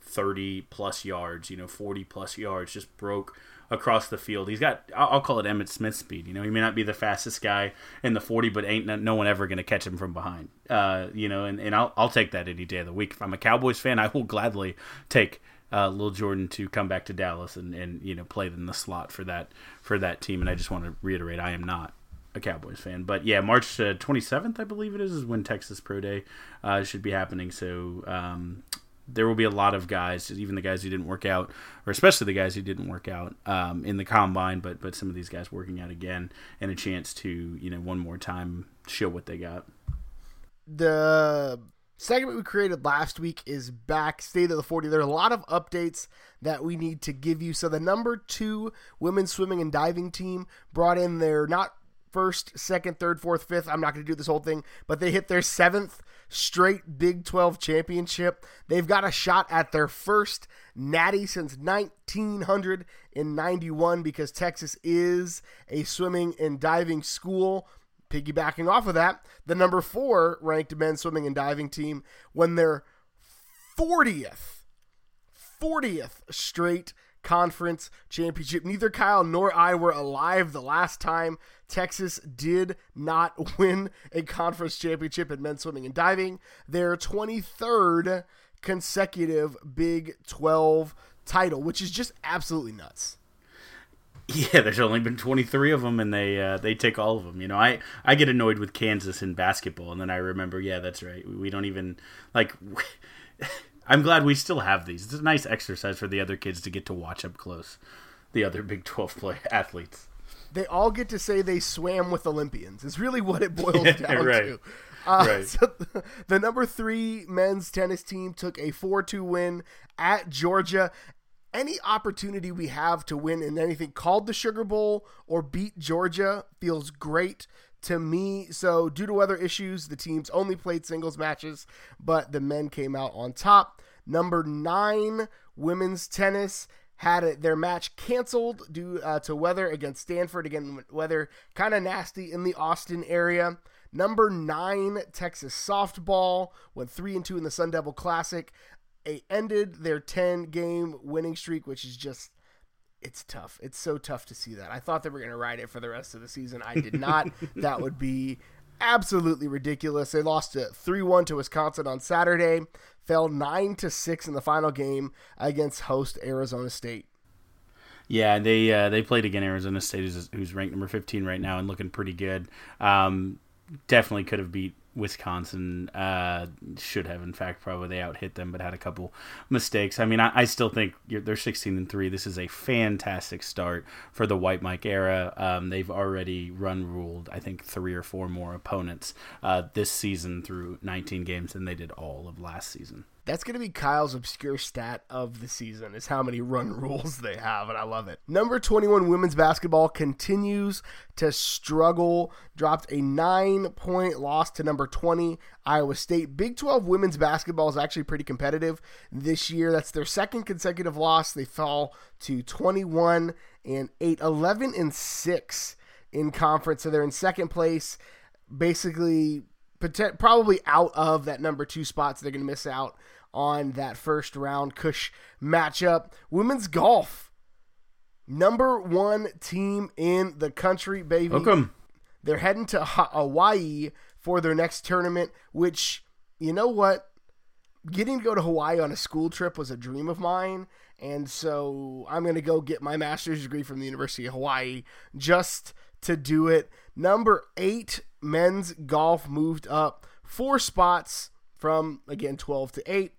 thirty plus yards, you know, forty plus yards, just broke across the field. He's got I'll call it Emmitt Smith speed. You know, he may not be the fastest guy in the forty, but ain't no one ever going to catch him from behind. Uh, you know, and, and I'll I'll take that any day of the week. If I'm a Cowboys fan, I will gladly take uh, Lil Jordan to come back to Dallas and, and you know play in the slot for that for that team. And I just want to reiterate, I am not a Cowboys fan, but yeah, March twenty uh, seventh, I believe it is, is when Texas Pro Day uh, should be happening. So um, there will be a lot of guys, even the guys who didn't work out, or especially the guys who didn't work out um, in the combine, but but some of these guys working out again and a chance to you know one more time show what they got. The segment we created last week is back. State of the 40 there are a lot of updates that we need to give you. So the number two women's swimming and diving team brought in their not first second third fourth fifth. I'm not going to do this whole thing but they hit their seventh straight big 12 championship they've got a shot at their first natty since 1991 because texas is a swimming and diving school piggybacking off of that, the number four ranked men's swimming and diving team won their 40th, 40th straight conference championship. Neither Kyle nor I were alive the last time Texas did not win a conference championship in men's swimming and diving. Their 23rd consecutive Big 12 title, which is just absolutely nuts. Yeah, there's only been 23 of them, and they uh, they take all of them. You know, I I get annoyed with Kansas in basketball, and then I remember, yeah, that's right. We don't even like. I'm glad we still have these. It's a nice exercise for the other kids to get to watch up close the other Big 12 play athletes. They all get to say they swam with Olympians. Is really what it boils down right. to. Uh, right. So the, the number three men's tennis team took a 4 2 win at Georgia any opportunity we have to win in anything called the Sugar Bowl or beat Georgia feels great to me. So, due to weather issues, the teams only played singles matches, but the men came out on top. Number nine, women's tennis had their match canceled due uh, to weather against Stanford. Again, weather kind of nasty in the Austin area. Number nine, Texas softball went three and two in the Sun Devil Classic They ended their 10 game winning streak, which is just it's tough. It's so tough to see that. I thought they were going to ride it for the rest of the season. I did not. that would be absolutely ridiculous. They lost to 3-1 to Wisconsin on Saturday, fell 9 to 6 in the final game against host Arizona State. Yeah, they uh, they played again Arizona State, who's, who's, ranked number 15 right now and looking pretty good. Um, definitely could have beat Wisconsin uh, should have, in fact, probably they out hit them, but had a couple mistakes. I mean, I, I still think they're 16 and three. This is a fantastic start for the White Mike era. Um, they've already run ruled, I think, three or four more opponents uh, this season through 19 games than they did all of last season. That's going to be Kyle's obscure stat of the season is how many run rules they have, and I love it. Number 21 women's basketball continues to struggle, dropped a nine point loss to number 20 Iowa State. Big 12 women's basketball is actually pretty competitive this year. That's their second consecutive loss. They fall to 21 and 8, 11 and 6 in conference, so they're in second place. Basically, probably out of that number two spot, so they're going to miss out on that first round Cush matchup. Women's golf, number one team in the country, baby. Welcome. They're heading to Hawaii for their next tournament, which, you know what? Getting to go to Hawaii on a school trip was a dream of mine. And so I'm going to go get my master's degree from the University of Hawaii just to do it. Number eight, men's golf moved up four spots from, again, 12 to 8.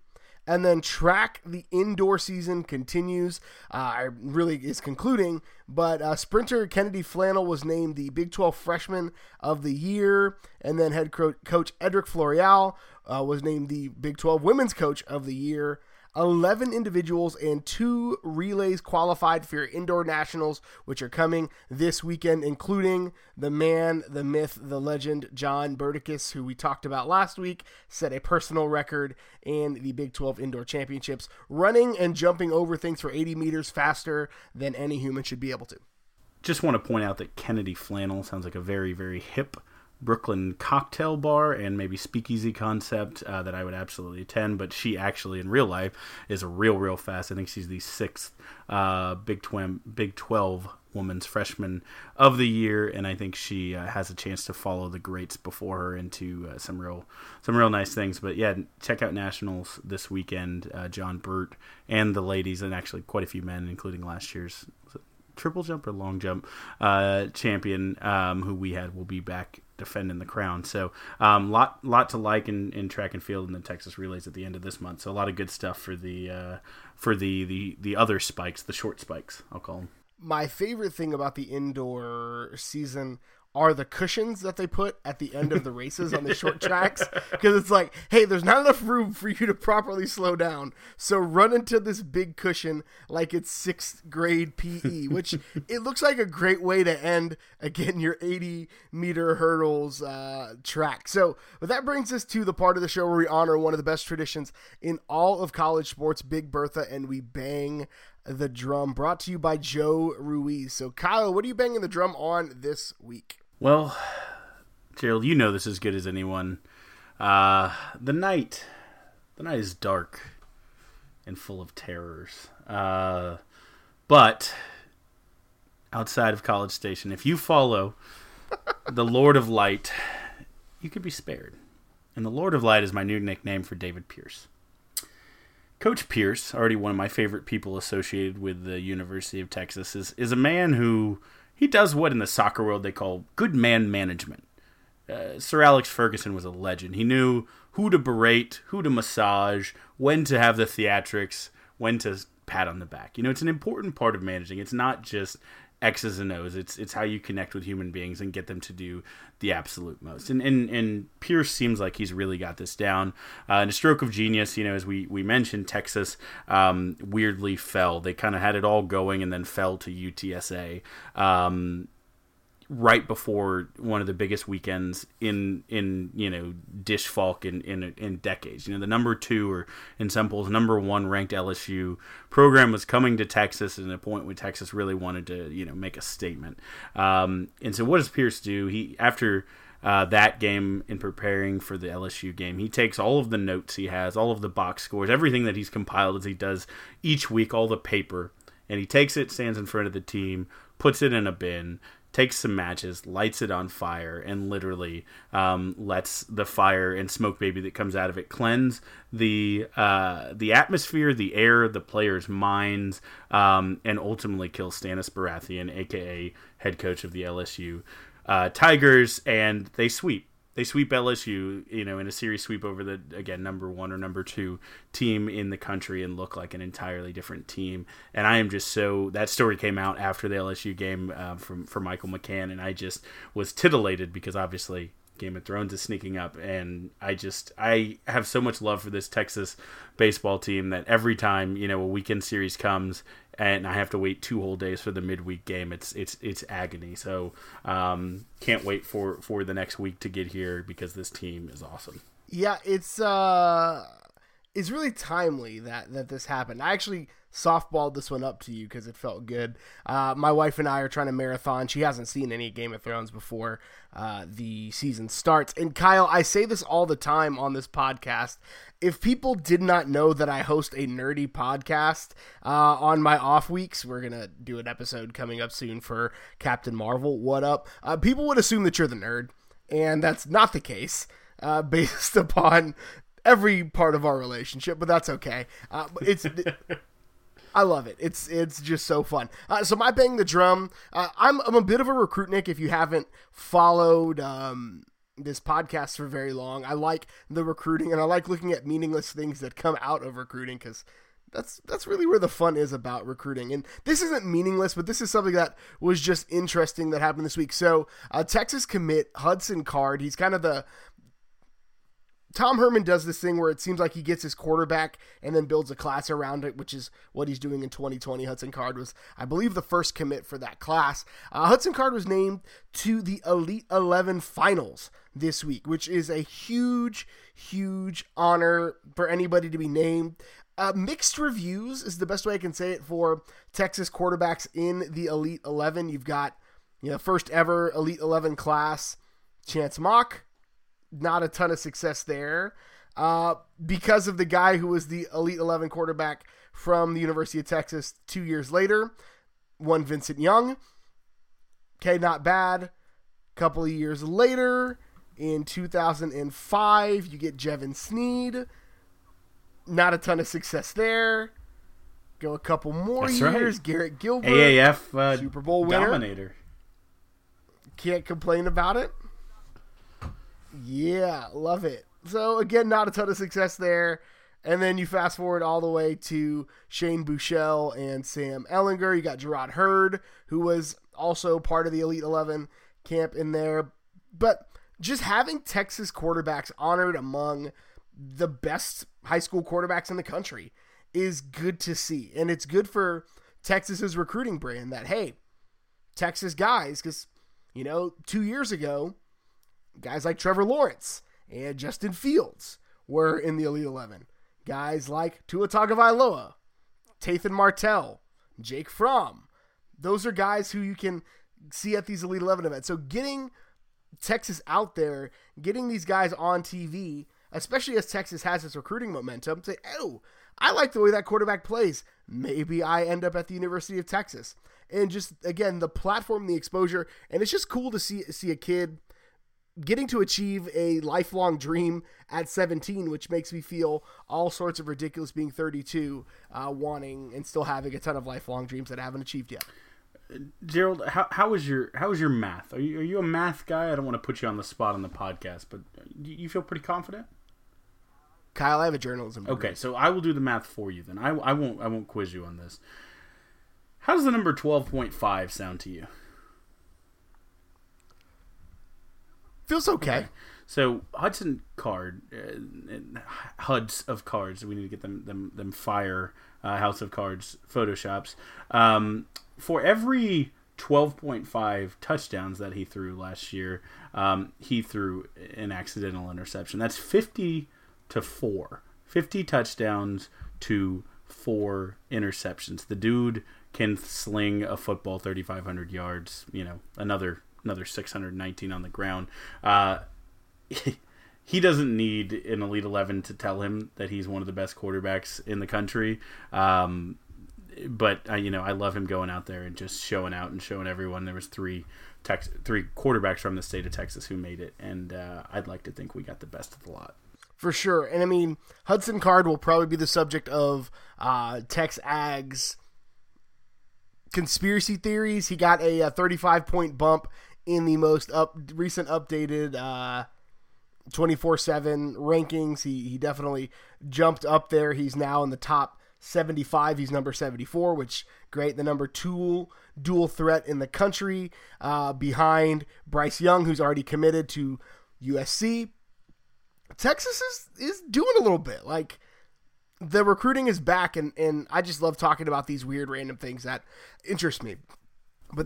And then track, the indoor season continues. Uh, really is concluding, but uh, sprinter Kynnedy Flannel was named the Big 12 Freshman of the Year. And then head coach Edric Floreal uh, was named the Big 12 Women's Coach of the Year. 11 individuals and two relays qualified for your indoor nationals, which are coming this weekend, including the man, the myth, the legend, John Berdicus, who we talked about last week, set a personal record in the Big 12 Indoor Championships, running and jumping over things for 80 meters faster than any human should be able to. Just want to point out that Kynnedy Flannel sounds like a very, very hip Brooklyn cocktail bar and maybe speakeasy concept uh, that I would absolutely attend. But she actually, in real life, is a real, real fast. I think she's the sixth uh, Big Big Twelve woman's freshman of the year, and I think she uh, has a chance to follow the greats before her into uh, some real, some real nice things. But yeah, check out nationals this weekend. Uh, John Burt and the ladies, and actually quite a few men, including last year's triple jump or long jump uh, champion um, who we had will be back defending the crown. So um, lot lot to like in, in track and field and the Texas relays at the end of this month. So a lot of good stuff for the uh, for the, the the other spikes, the short spikes, I'll call them. My favorite thing about the indoor season are the cushions that they put at the end of the races on the short tracks. Because it's like hey there's not enough room for you to properly slow down. So run into this big cushion like it's sixth grade pe which it looks like a great way to end again your 80 meter hurdles uh, track. So but that brings us to the part of the show where we honor one of the best traditions in all of college sports big bertha and we bang the drum. Brought to you by joe ruiz. So kyle what are you banging the drum on this week well, Gerald, you know this as good as anyone. Uh, the night, the night is dark and full of terrors. Uh, but outside of College Station, if you follow the Lord of Light, you could be spared. And the Lord of Light is my new nickname for David Pierce. Coach Pierce, already one of my favorite people associated with the University of Texas, is, is a man who he does what in the soccer world they call good man management. Uh, Sir Alex Ferguson was a legend. He knew who to berate, who to massage, when to have the theatrics, when to pat on the back. You know, it's an important part of managing. It's not just X's and O's. It's it's how you connect with human beings and get them to do the absolute most. And and, and Pierce seems like he's really got this down. Uh, in a stroke of genius, you know, as we we mentioned, Texas um, weirdly fell. They kind of had it all going and then fell to UTSA. Um, right before one of the biggest weekends in in you know Disch-Falk in, in in decades. You know the number two or in some polls number one ranked LSU program was coming to Texas at a point when Texas really wanted to you know make a statement. Um, and so what does Pierce do? He after uh, that game in preparing for the LSU game. He takes all of the notes he has, all of the box scores, everything that he's compiled as he does each week, all the paper, and he takes it, stands in front of the team, puts it in a bin, takes some matches, lights it on fire, and literally um, lets the fire and smoke baby that comes out of it cleanse the uh, the atmosphere, the air, the players' minds, um, and ultimately kill Stannis Baratheon, aka head coach of the LSU uh, Tigers, and they sweep they sweep LSU, you know, in a series sweep over the again number one or number two team in the country and look like an entirely different team. And I am just so that story came out after the LSU game uh, from for Michael McCann, and I just was titillated because obviously Game of Thrones is sneaking up, and I just I have so much love for this Texas baseball team that every time you know a weekend series comes and I have to wait two whole days for the midweek game. It's it's it's agony. So um, can't wait for for the next week to get here because this team is awesome. Yeah, it's uh, it's really timely that that this happened. I actually softballed this one up to you because it felt good. Uh, my wife and I are trying to marathon. She hasn't seen any Game of Thrones before uh, the season starts. And Kyle, I say this all the time on this podcast. If people did not know that I host a nerdy podcast uh, on my off weeks, we're gonna do an episode coming up soon for Captain Marvel. What up? Uh, people would assume that you're the nerd, and that's not the case. Uh, based upon every part of our relationship, but that's okay. Uh, it's I love it. It's it's just so fun. Uh, so my bang the drum. Uh, I'm I'm a bit of a recruit, Nick. If you haven't followed, um, this podcast for very long. I like the recruiting, and I like looking at meaningless things that come out of recruiting because that's that's really where the fun is about recruiting. And this isn't meaningless, but this is something that was just interesting that happened this week. So uh, Texas commit Hudson Card. He's kind of the Tom Herman does this thing where it seems like he gets his quarterback and then builds a class around it, which is what he's doing in 2020. Hudson Card was, I believe, the first commit for that class. Uh, Hudson Card was named to the Elite 11 finals this week, which is a huge, huge honor for anybody to be named. Uh, mixed reviews is the best way I can say it for Texas quarterbacks in the Elite 11. You've got, you know, first ever Elite 11 class, Chance Mock not a ton of success there uh, because of the guy who was the Elite 11 quarterback from the University of Texas two years later. One Vincent Young. Okay, not bad. A Couple of years later, in 2005, you get Jevan Snead. Not a ton of success there. Go a couple more That's years. right. Garrett Gilbert, AAF uh, Super Bowl winner. dominator. Can't complain about it. Yeah, love it. So again, not a ton of success there. And then you fast forward all the way to Shane Buechele and Sam Ehlinger. You got Jerrod Heard, who was also part of the Elite 11 camp in there. But just having Texas quarterbacks honored among the best high school quarterbacks in the country is good to see. And it's good for Texas's recruiting brand that, hey, Texas guys, because, you know, two years ago, guys like Trevor Lawrence and Justin Fields were in the Elite 11. Guys like Tua Tagovailoa, Tathan Martell, Jake Fromm. Those are guys who you can see at these Elite 11 events. So getting Texas out there, getting these guys on TV, especially as Texas has its recruiting momentum, say, oh, I like the way that quarterback plays. Maybe I end up at the University of Texas. And just again, the platform, the exposure, and it's just cool to see see a kid getting to achieve a lifelong dream at 17, which makes me feel all sorts of ridiculous being 32, uh, wanting and still having a ton of lifelong dreams that I haven't achieved yet. Gerald, how how was your how was your math? Are you are you a math guy? I don't want to put you on the spot on the podcast, but you you feel pretty confident. Kyle, I have a journalism. degree. Okay, so I will do the math for you then. I, I won't I won't quiz you on this. How does the number twelve point five sound to you? Feels okay. So Hudson Card, uh, HUDs of cards. We need to get them them them fire uh, House of Cards photoshops. Um, for every twelve point five touchdowns that he threw last year, um, he threw an accidental interception. That's fifty to four. Fifty touchdowns to four interceptions. The dude can sling a football thirty five hundred yards. You know, another another six hundred nineteen on the ground. Uh, he doesn't need an elite 11 to tell him that he's one of the best quarterbacks in the country um, but uh, you know i love him going out there and just showing out and showing everyone there was three Tex- three quarterbacks from the state of texas who made it and uh, i'd like to think we got the best of the lot For sure. And I mean, Hudson Card will probably be the subject of uh, TexAgs conspiracy theories. He got a, uh 35 point bump in the most up recent updated uh, 24/7 rankings. He he definitely jumped up there. He's now in the top 75. He's number 74, which great. The number two dual threat in the country, uh, behind Bryce Young, who's already committed to USC. Texas is is doing a little bit like the recruiting is back and and I just love talking about these weird random things that interest me.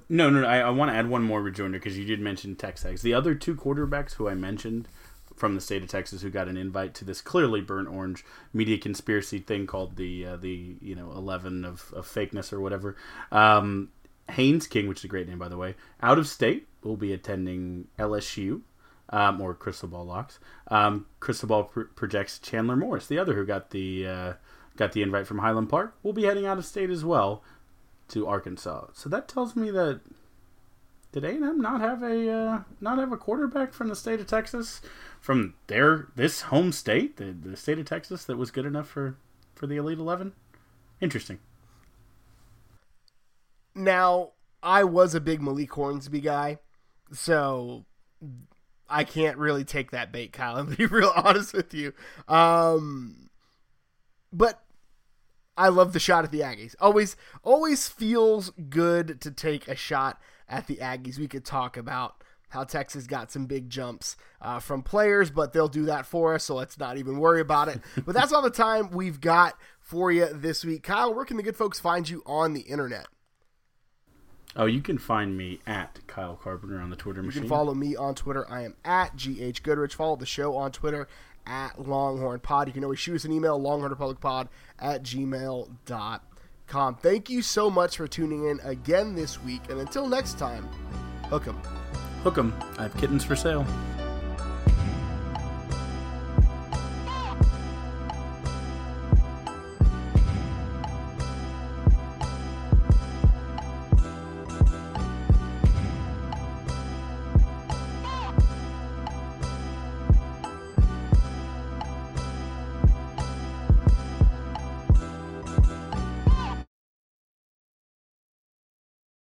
No no, no I, I want to add one more rejoinder because you did mention texas the other two quarterbacks who i mentioned from the state of texas who got an invite to this clearly burnt orange media conspiracy thing called the uh, the you know 11 of, of fakeness or whatever um, haynes king which is a great name by the way out of state will be attending lsu um, or Crystal Ball locks. Um, Crystal Ball pr- projects Chandler Morris, the other who got the uh, got the invite from Highland Park, will be heading out of state as well to Arkansas. So that tells me that did A and M not have a uh, not have a quarterback from the state of Texas from their this home state, the, the state of Texas, that was good enough for for the Elite Eleven. Interesting. Now, I was a big Malik Hornsby guy, so I can't really take that bait, Kyle. I'm be real honest with you. Um, but I love the shot at the Aggies. Always, always feels good to take a shot at the Aggies. We could talk about how Texas got some big jumps uh, from players, but they'll do that for us, so let's not even worry about it. but that's all the time we've got for you this week. Kyle, where can the good folks find you on the internet? Oh, you can find me at Kyle Carpenter on the Twitter machine. You can follow me on Twitter. I am at GH Goodrich. Follow the show on Twitter at Longhorn Pod. You can always shoot us an email, longhornrepublicpod at gmail.com. Thank you so much for tuning in again this week. And until next time, hook 'em. Hook 'em. I have kittens for sale.